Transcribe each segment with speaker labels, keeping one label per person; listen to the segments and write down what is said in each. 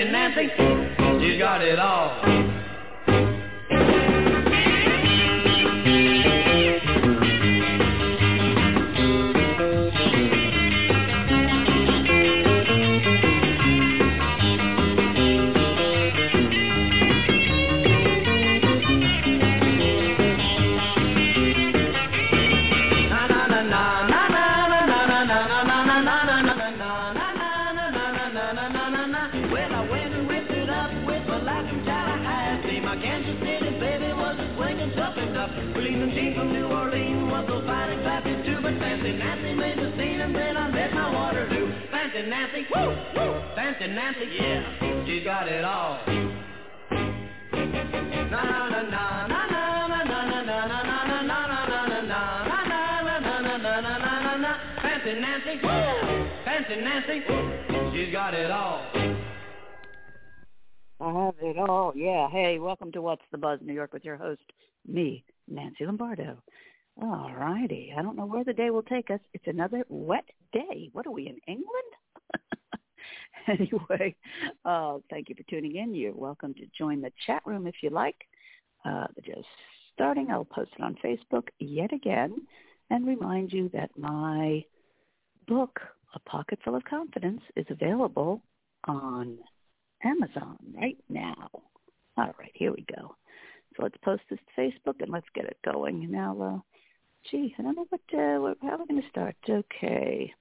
Speaker 1: Fancy Nancy, she got it all. She's got it all. I
Speaker 2: have it all. Yeah. Hey, welcome to What's the Buzz New York with your host, me, Nancy Lombardo. All righty. I don't know where the day will take us. It's another wet day. What are we in England? anyway, uh, thank you for tuning in. You're welcome to join the chat room if you like. Uh, just starting, I'll post it on Facebook yet again and remind you that my book, A Pocket Full of Confidence, is available on Amazon right now. All right, here we go. So let's post this to Facebook and let's get it going. Now, uh, gee, I don't know what, uh, how we're going to start. Okay.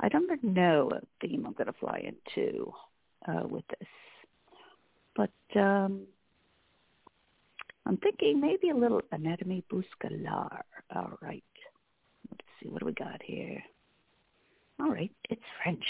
Speaker 2: I don't know a theme I'm going to fly into uh, with this, but um, I'm thinking maybe a little anatomy bousculare. All right, let's see what do we got here. All right, it's French.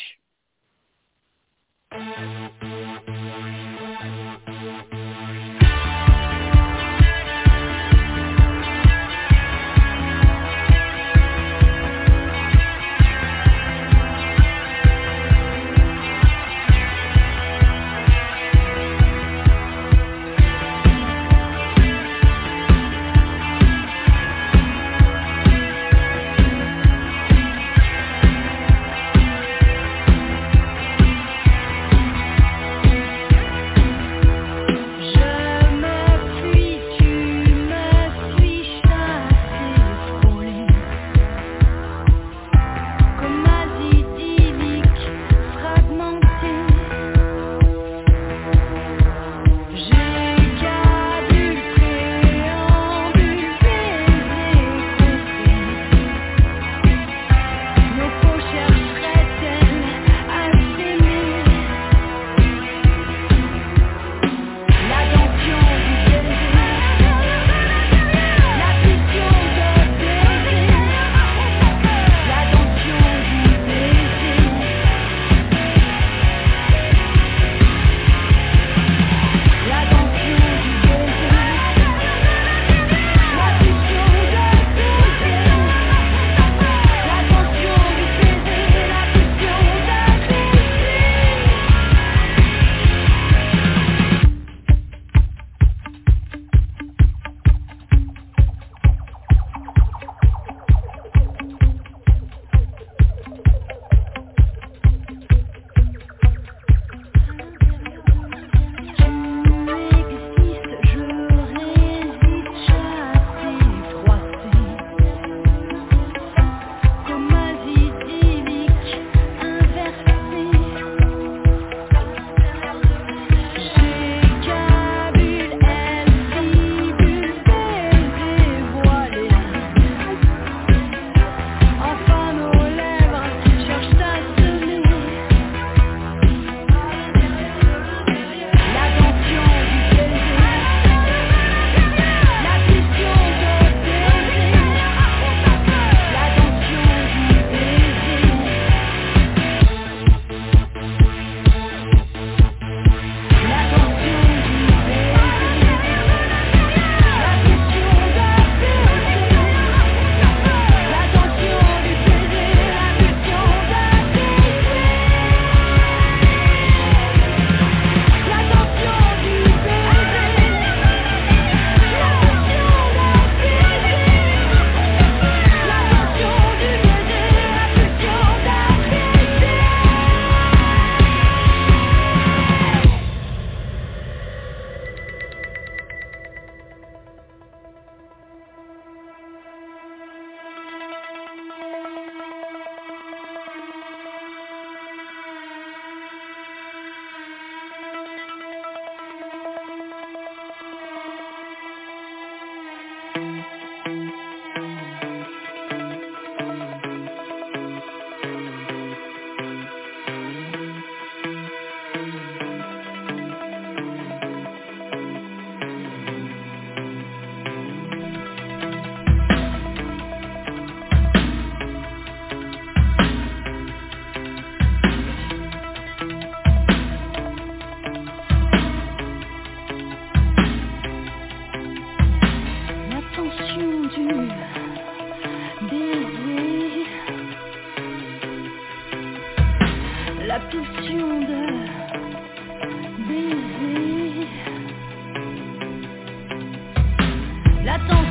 Speaker 3: La tension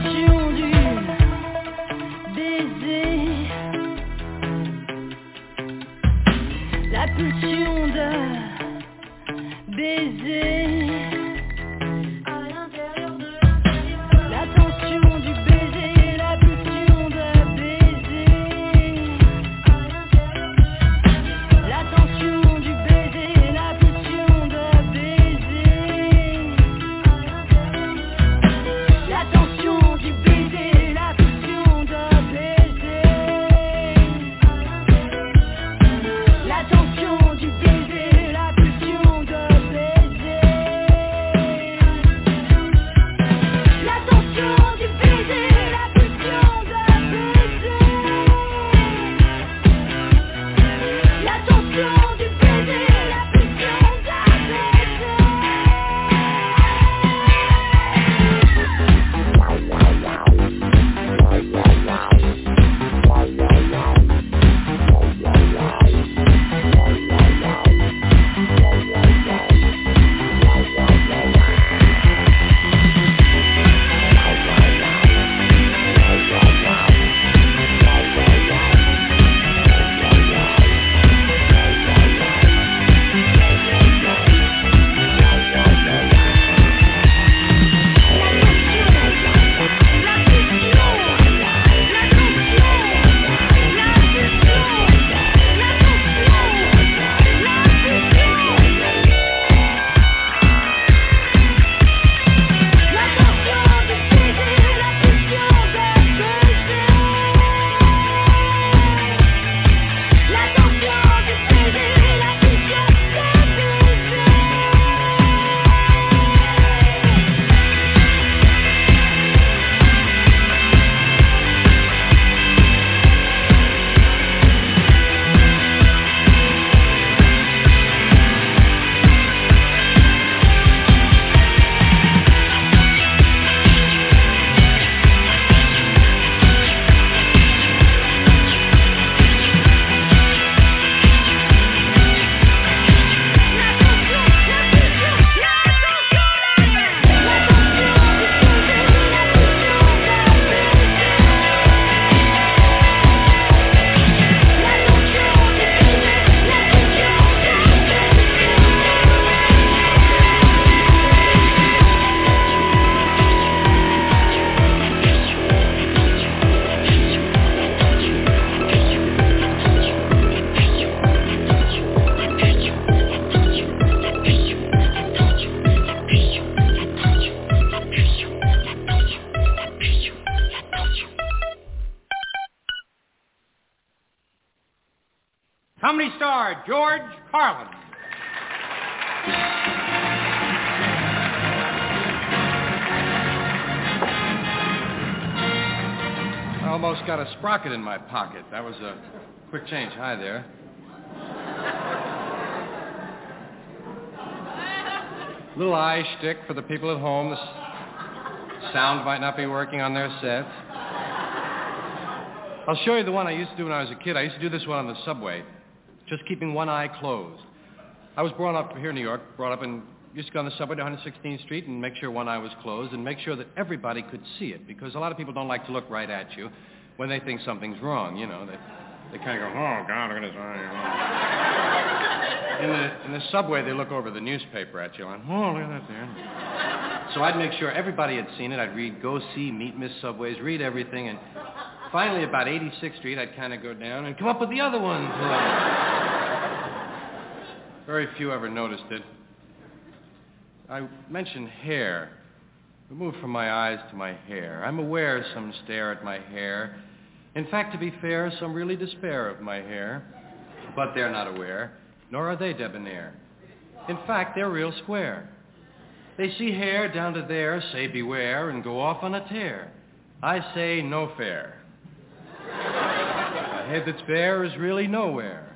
Speaker 4: star George Carlin. I almost got a sprocket in my pocket. That was a quick change. Hi there. Little eye shtick for the people at home. The sound might not be working on their set. I'll show you the one I used to do when I was a kid. I used to do this one on the subway, just keeping one eye closed. I was brought up here in New York, brought up and used to go on the subway to 116th Street and make sure one eye was closed and make sure that everybody could see it because a lot of people don't like to look right at you when they think something's wrong. You know, they, they kind of go, oh, God, look at his eye. In the, in the subway, they look over the newspaper at you and, oh, look at that there. So I'd make sure everybody had seen it. I'd read Go See, Meet Miss Subways, read everything, and finally about 86th Street, I'd kind of go down and come up with the other one. Very few ever noticed it. I mentioned hair. Remove from my eyes to my hair. I'm aware some stare at my hair. In fact, to be fair, some really despair of my hair. But they're not aware, nor are they debonair. In fact, they're real square. They see hair down to there, say beware, and go off on a tear. I say no fair. A head that's bare is really nowhere.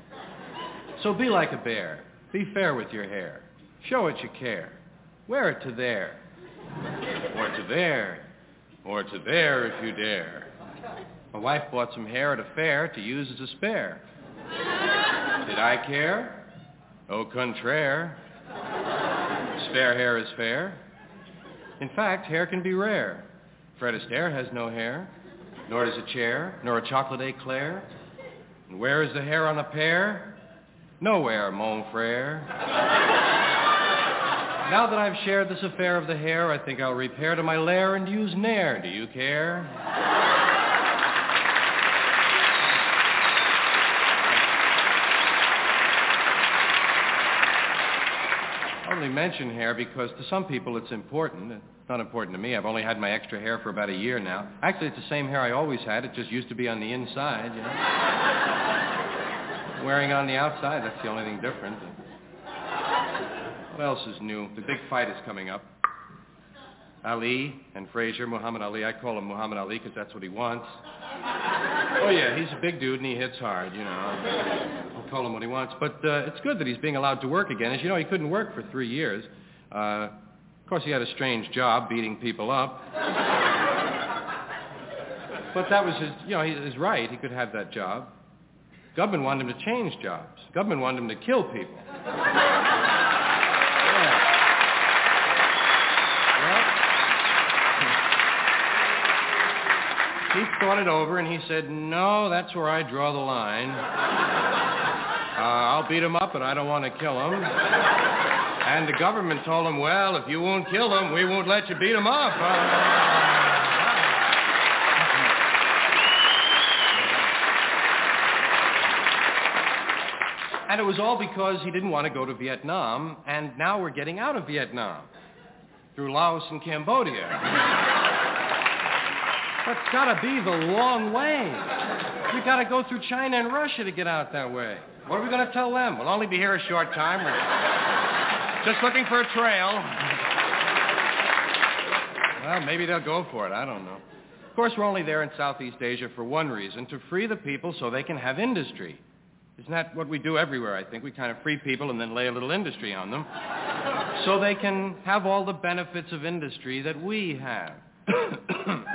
Speaker 4: So be like a bear. Be fair with your hair. Show it you care. Wear it to there. Or to there. Or to there if you dare. My wife bought some hair at a fair to use as a spare. Did I care? Au contraire. Spare hair is fair. In fact, hair can be rare. Fred Astaire has no hair, nor does a chair, nor a chocolate eclair. And where is the hair on a pear? Nowhere, mon frere. now that I've shared this affair of the hair, I think I'll repair to my lair and use Nair. Do you care? Only mention hair because to some people it's important. It's not important to me. I've only had my extra hair for about a year now. Actually, it's the same hair I always had. It just used to be on the inside, you know. Wearing on the outside, that's the only thing different. What else is new? The big fight is coming up. Ali and Frazier, Muhammad Ali. I call him Muhammad Ali because that's what he wants. Oh, yeah, he's a big dude and he hits hard, you know. I'll call him what he wants. But uh, it's good that he's being allowed to work again. As you know, he couldn't work for three years. Uh, of course, he had a strange job beating people up. But that was his, you know, his right. He could have that job. Government wanted him to change jobs. Government wanted him to kill people. Yeah. Well, he thought it over and he said, no, that's where I draw the line. Uh, I'll beat him up, but I don't want to kill him. And the government told him, well, if you won't kill him, we won't let you beat him up. Uh, And it was all because he didn't want to go to Vietnam, and now we're getting out of Vietnam through Laos and Cambodia. That's got to be the long way. You got to go through China and Russia to get out that way. What are we going to tell them? We'll only be here a short time. We're just looking for a trail. Well, maybe they'll go for it. I don't know. Of course, we're only there in Southeast Asia for one reason, to free the people so they can have industry. Isn't that what we do everywhere, I think? We kind of free people and then lay a little industry on them so they can have all the benefits of industry that we have.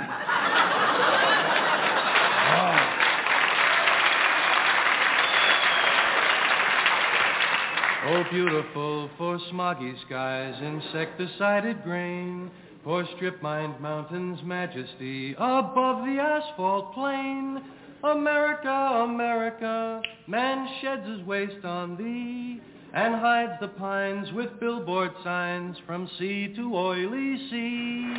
Speaker 4: Oh, beautiful for smoggy skies, insecticided grain, for strip-mined mountains' majesty above the asphalt plain. America, America, man sheds his waste on thee and hides the pines with billboard signs from sea to oily sea.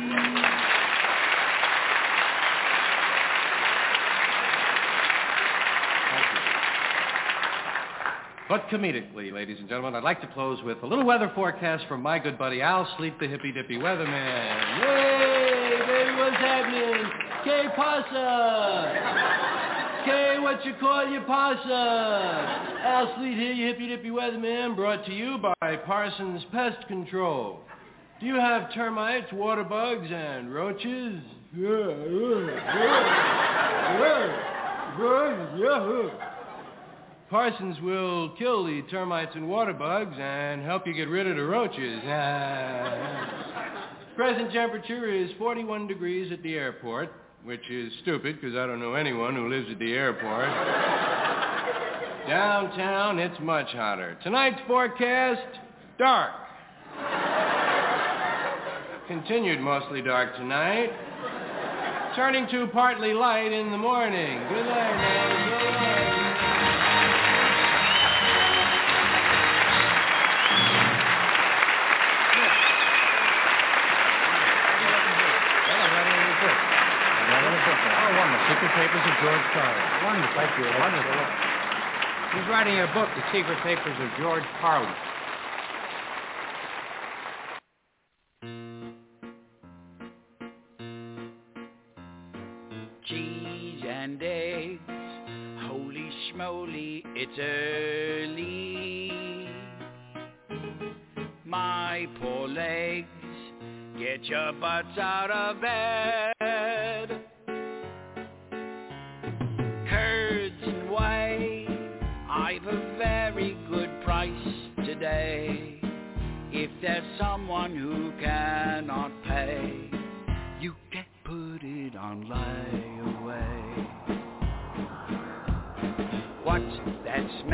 Speaker 4: But comedically, ladies and gentlemen, I'd like to close with a little weather forecast from my good buddy Al Sleet, the hippy dippy weatherman.
Speaker 5: Hey, baby, what's happening? Que pasa? Que what you call your pasa? Al Sleet here, your hippy dippy weatherman, brought to you by Parsons Pest Control. Do you have termites, water bugs, and roaches? Yeah. Yeah, yeah. Parsons will kill the termites and water bugs and help you get rid of the roaches. Present temperature is 41 degrees at the airport, which is stupid because I don't know anyone who lives at the airport. Downtown, it's much hotter. Tonight's forecast, dark. Continued mostly dark tonight. Turning to partly light in the morning. Good night, man. Good night.
Speaker 4: Oh, wonderful. Secret Papers of George Carlin.
Speaker 6: Wonderful. Thank you. Wonderful. He's writing a book, The Secret Papers of George Carlin.
Speaker 7: cheese and eggs. Holy schmoly, it's early. My poor legs, get your butts out of bed. What's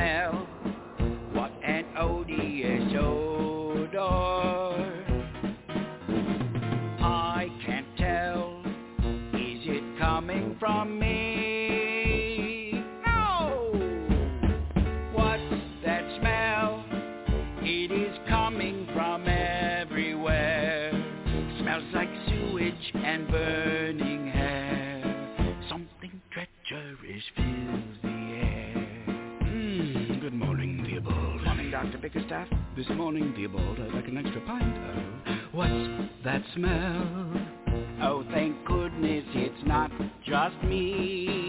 Speaker 7: Bickerstaff?
Speaker 8: This morning, Theobald, I'd like an extra pint of what's that smell?
Speaker 7: Oh, thank goodness it's not just me.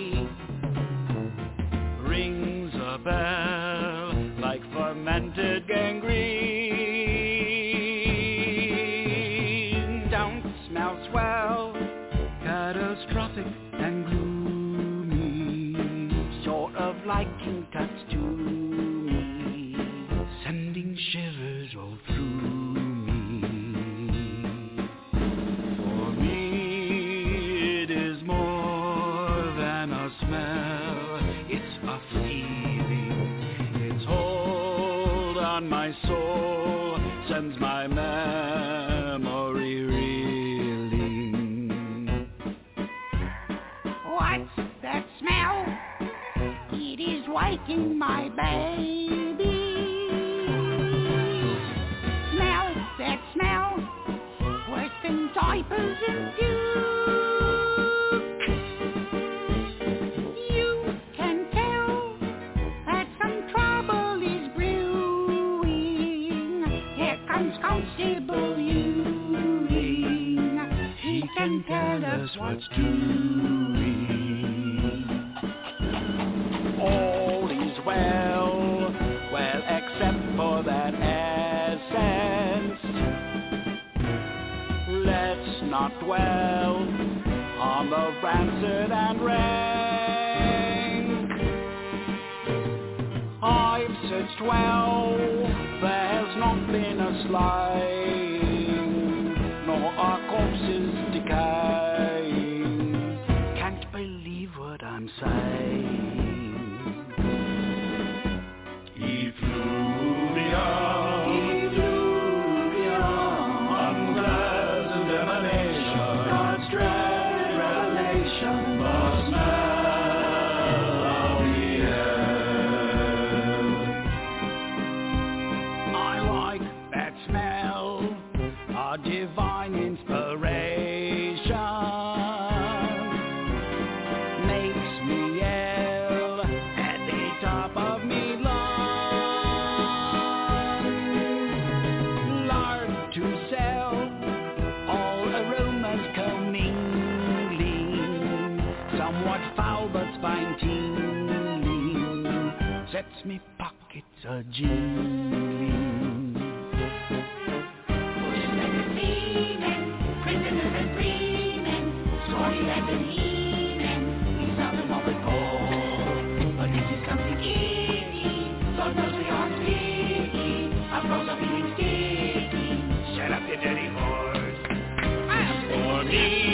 Speaker 8: Soul sends my memory reeling.
Speaker 9: What's that smell? It is waking my baby. Smell that smell, worse than diapers and puke. Comes Ewing. He can tell us what's
Speaker 7: All is well, well, except for that essence. Let's not dwell on the rancid and rank. I've searched well, there has not been a slaying, divine inspiration. Makes me yell at the top of me lungs. Lard to sell, all aromas commingling, somewhat foul but spine tingling, sets me pockets a jingling. Shut up, you dirty horse.
Speaker 8: For me,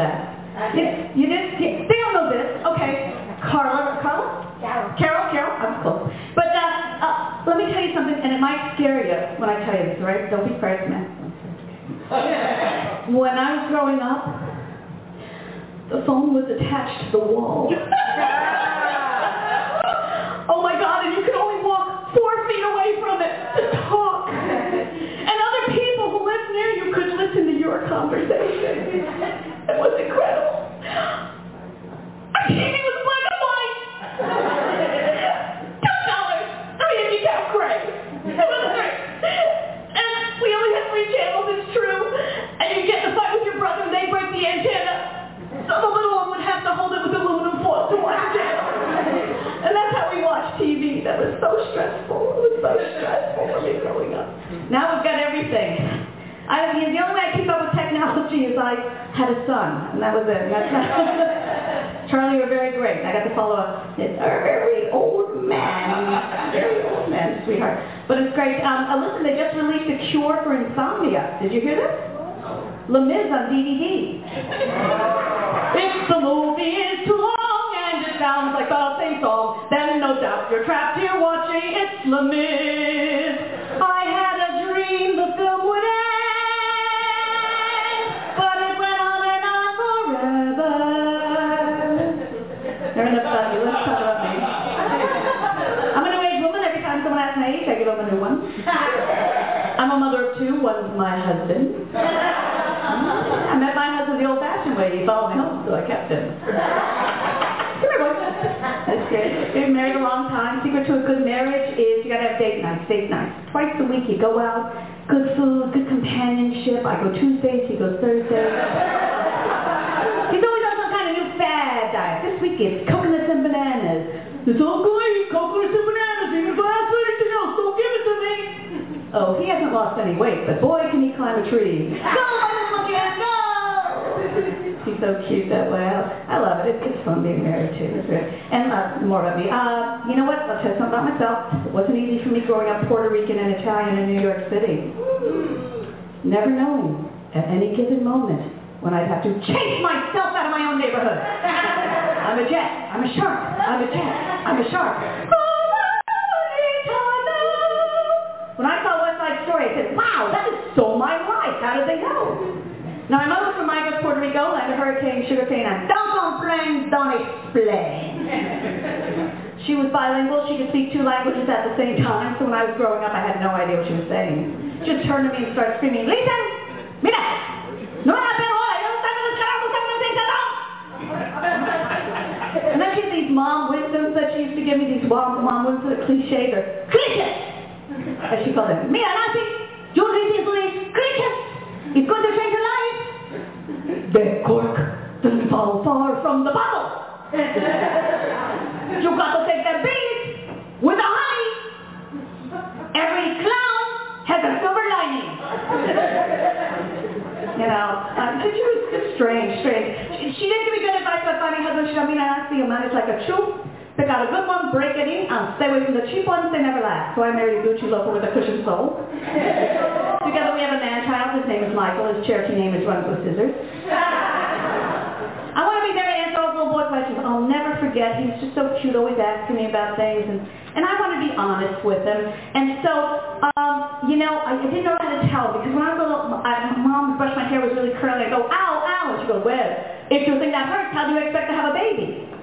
Speaker 8: that.
Speaker 2: You, you did? Yeah, They don't know this. Okay. Carla, Carla? Carol. Carol, Carol. I'm close. But uh, uh, let me tell you something, and it might scare you when I tell you this, right? Don't be afraid, man. when I was growing up, the phone was attached to the wall. oh my God, and you could only walk four feet away from it to talk. And other people who lived near you could listen to your conversation. It was incredible. I mean, he was black and white. Two dollars. three if you count Craig. It was great. And we only had three channels, it's true. And you get to fight with your brother and they break the antenna. So the little one would have to hold it with aluminum foil to watch channel. And that's how we watched TV. That was so stressful. It was so stressful for me growing up. Now we've got everything. I mean, the only way I keep up with technology is I had a son, and that was it. That's Charlie, you're very great. I got to follow up. It's a very old man, very old man, sweetheart. But it's great. Um, uh, listen, they just released a cure for insomnia. Did you hear this? Les Mis on DVD. if the movie is too long and it sounds like the same song, then no doubt you're trapped here watching It's Les Mis. I had a dream the film would One's my husband. I met my husband the old-fashioned way. He followed me home, so I kept him. Come here, boy. That's great. Been married a long time. Secret to a good marriage is you gotta have date nights. Date nights. Twice a week you go out. Good food, good companionship. I go Tuesdays, he goes Thursdays. He's always on some kind of new fad diet. This week it's coconuts and bananas. It's all good. Coconuts and bananas. Even if I ask for anything else, don't give it to me. Oh, he hasn't lost any weight, but boy, can he climb a tree. Go, little monkey ass, go! He's so cute that way. I, I love it. It's, it's fun being married, too. It's great. And uh, more about me. Uh, you know what? I'll tell you something about myself. It wasn't easy for me growing up Puerto Rican and Italian in New York City. Never knowing at any given moment when I'd have to chase myself out of my own neighborhood. I'm a jet. I'm a shark. I'm a jet. I'm a shark. When I saw West Side Story, I said, wow, that is so my life. How did they know? Now, my mother was from Mayagüez, Puerto Rico, land of hurricane, sugarcane, and don't complain, don't explain. she was bilingual. She could speak two languages at the same time, so when I was growing up, I had no idea what she was saying. She just turned to me and started screaming, Listen, mira, no me la yo no sé cómo carajo pronuncia eso. And then she had these mom wisdoms that she used to give me, these mom, mom wisdoms, cliches, or cliches as she called them. Mira, Nancy, you read these creatures. It's going to change your life. The cork doesn't fall far from the bottle. you got to take that bees with the honey. Every clown has a silver lining. you know, uh, she was just strange, strange. She, she didn't give me good advice about finding a husband. She told me to ask you manage like a troop. Pick out a good one, break it in, and stay away from the cheap ones, they never last. So I married a Gucci loafer with a cushioned soul. Together we have a man-child, his name is Michael, his Cherokee name is Runs with Scissors. I want to be there to answer all little boy questions. I'll never forget, he was just so cute, always asking me about things, and, and I want to be honest with him. And so, um, you know, I, I didn't know how to tell, because when I was little, I, my mom would brush my hair was really curly, I'd go, ow, ow, and she'd go, well, if you think that hurts, how do you expect to have a baby?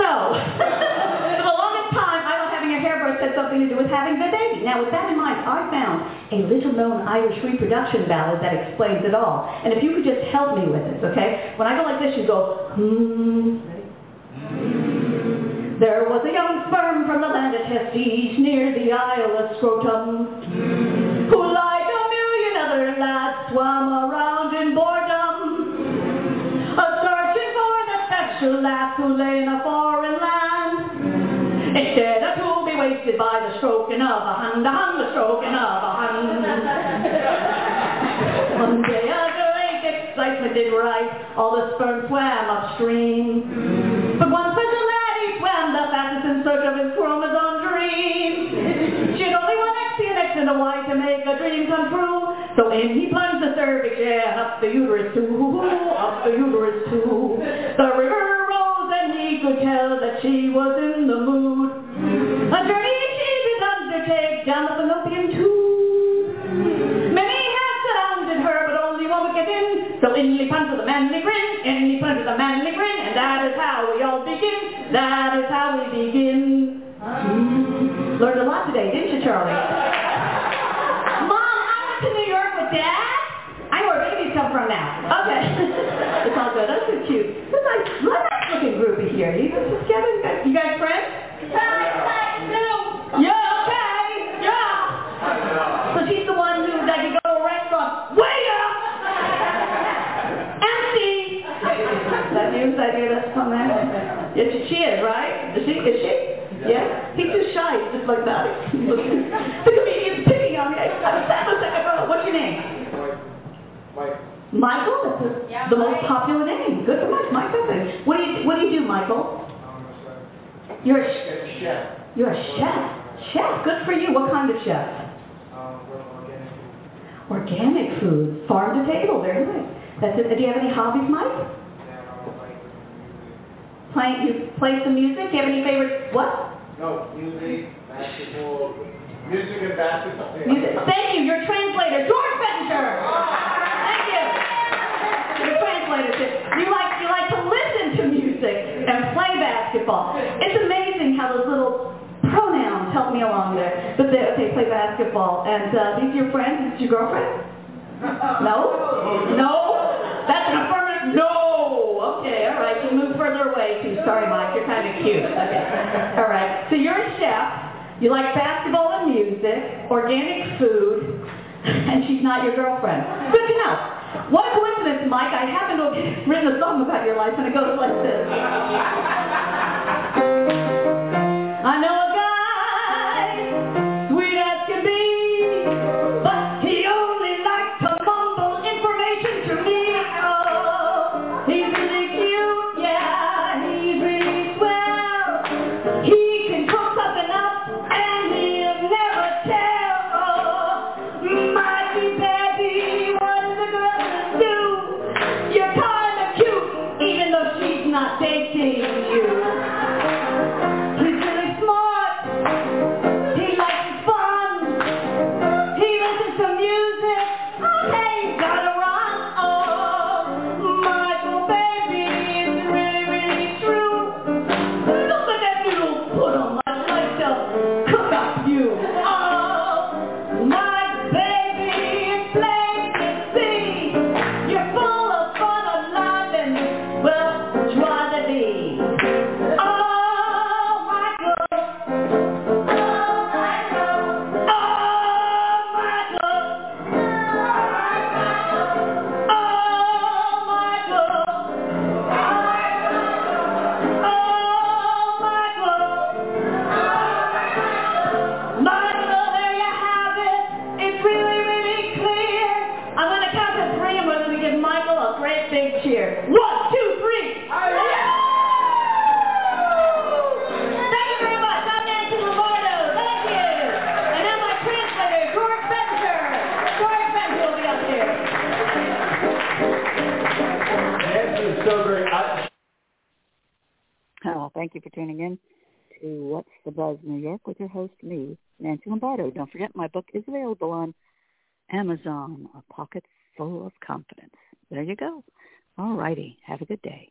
Speaker 2: So, for the longest time, I thought having a hairbrush had something to do with having the baby. Now, with that in mind, I found a little-known Irish reproduction ballad that explains it all. And if you could just help me with this, okay? When I go like this, you go, hmm. There was a young sperm from the land of Testes near the Isle of Scrotum, of a hand, the stroking of a hand. One day a great excitement did rise, all the sperm swam upstream. But one special laddie swam the fastest in search of his chromosome dream. She'd only one X, an X and a Y to make a dream come true. So in he plunged the cervix, yeah, up the uterus too, up the uterus too. The river rose and he could tell that she was in the mood. A journey did down the fallopian tube. Many had surrounded her, but only one would get in. So in he punted the manly grin, in he punted the manly grin, and that is how we all begin. That is how we begin. Learned a lot today, didn't you, Charlie? Mom, I went to New York with Dad. I know where babies come from now. Okay. it's all good. That's so cute. This is nice, nice looking groupie here. You guys just You guys, friends? Yeah, that you that's on there? Yes, she is, right? Is she? Is she? Yeah? He's too shy. Just like that. Look at me. He's picking on me. I was like, what's your name? Michael? That's the, the most popular name. Good for Mike. Mike. What do you, what do you do, Michael? You're a chef. You're a chef. Chef. Good for you. What kind of chef? Um, organic. Organic food. Farm to table. Very nice. That's it. Do you have any hobbies, Mike? Play, you play some music? Do you have any favorite, what?
Speaker 10: No, music, basketball, music and basketball.
Speaker 2: Music. Thank you. Your translator, George Bettinger. Thank you. Your translator. You like you like to listen to music and play basketball. It's amazing how those little pronouns help me along there. But they okay, play basketball. And uh, these your friends? Is it your girlfriend? No? No? That's an affirmative. No. Okay. All right. You move further away too. Sorry, Mike. You're kind of cute. Okay. All right. So you're a chef. You like basketball and music, organic food, and she's not your girlfriend. Good to know. What a coincidence, Mike. I happen to have written a song about your life, and it goes like this.
Speaker 10: So great. I,
Speaker 11: Oh, thank you for tuning in to What's the Buzz New York with your host, me, Nancy Lombardo. Don't forget, my book is available on Amazon, A Pocket Full of Confidence. There you go. All righty. Have a good day.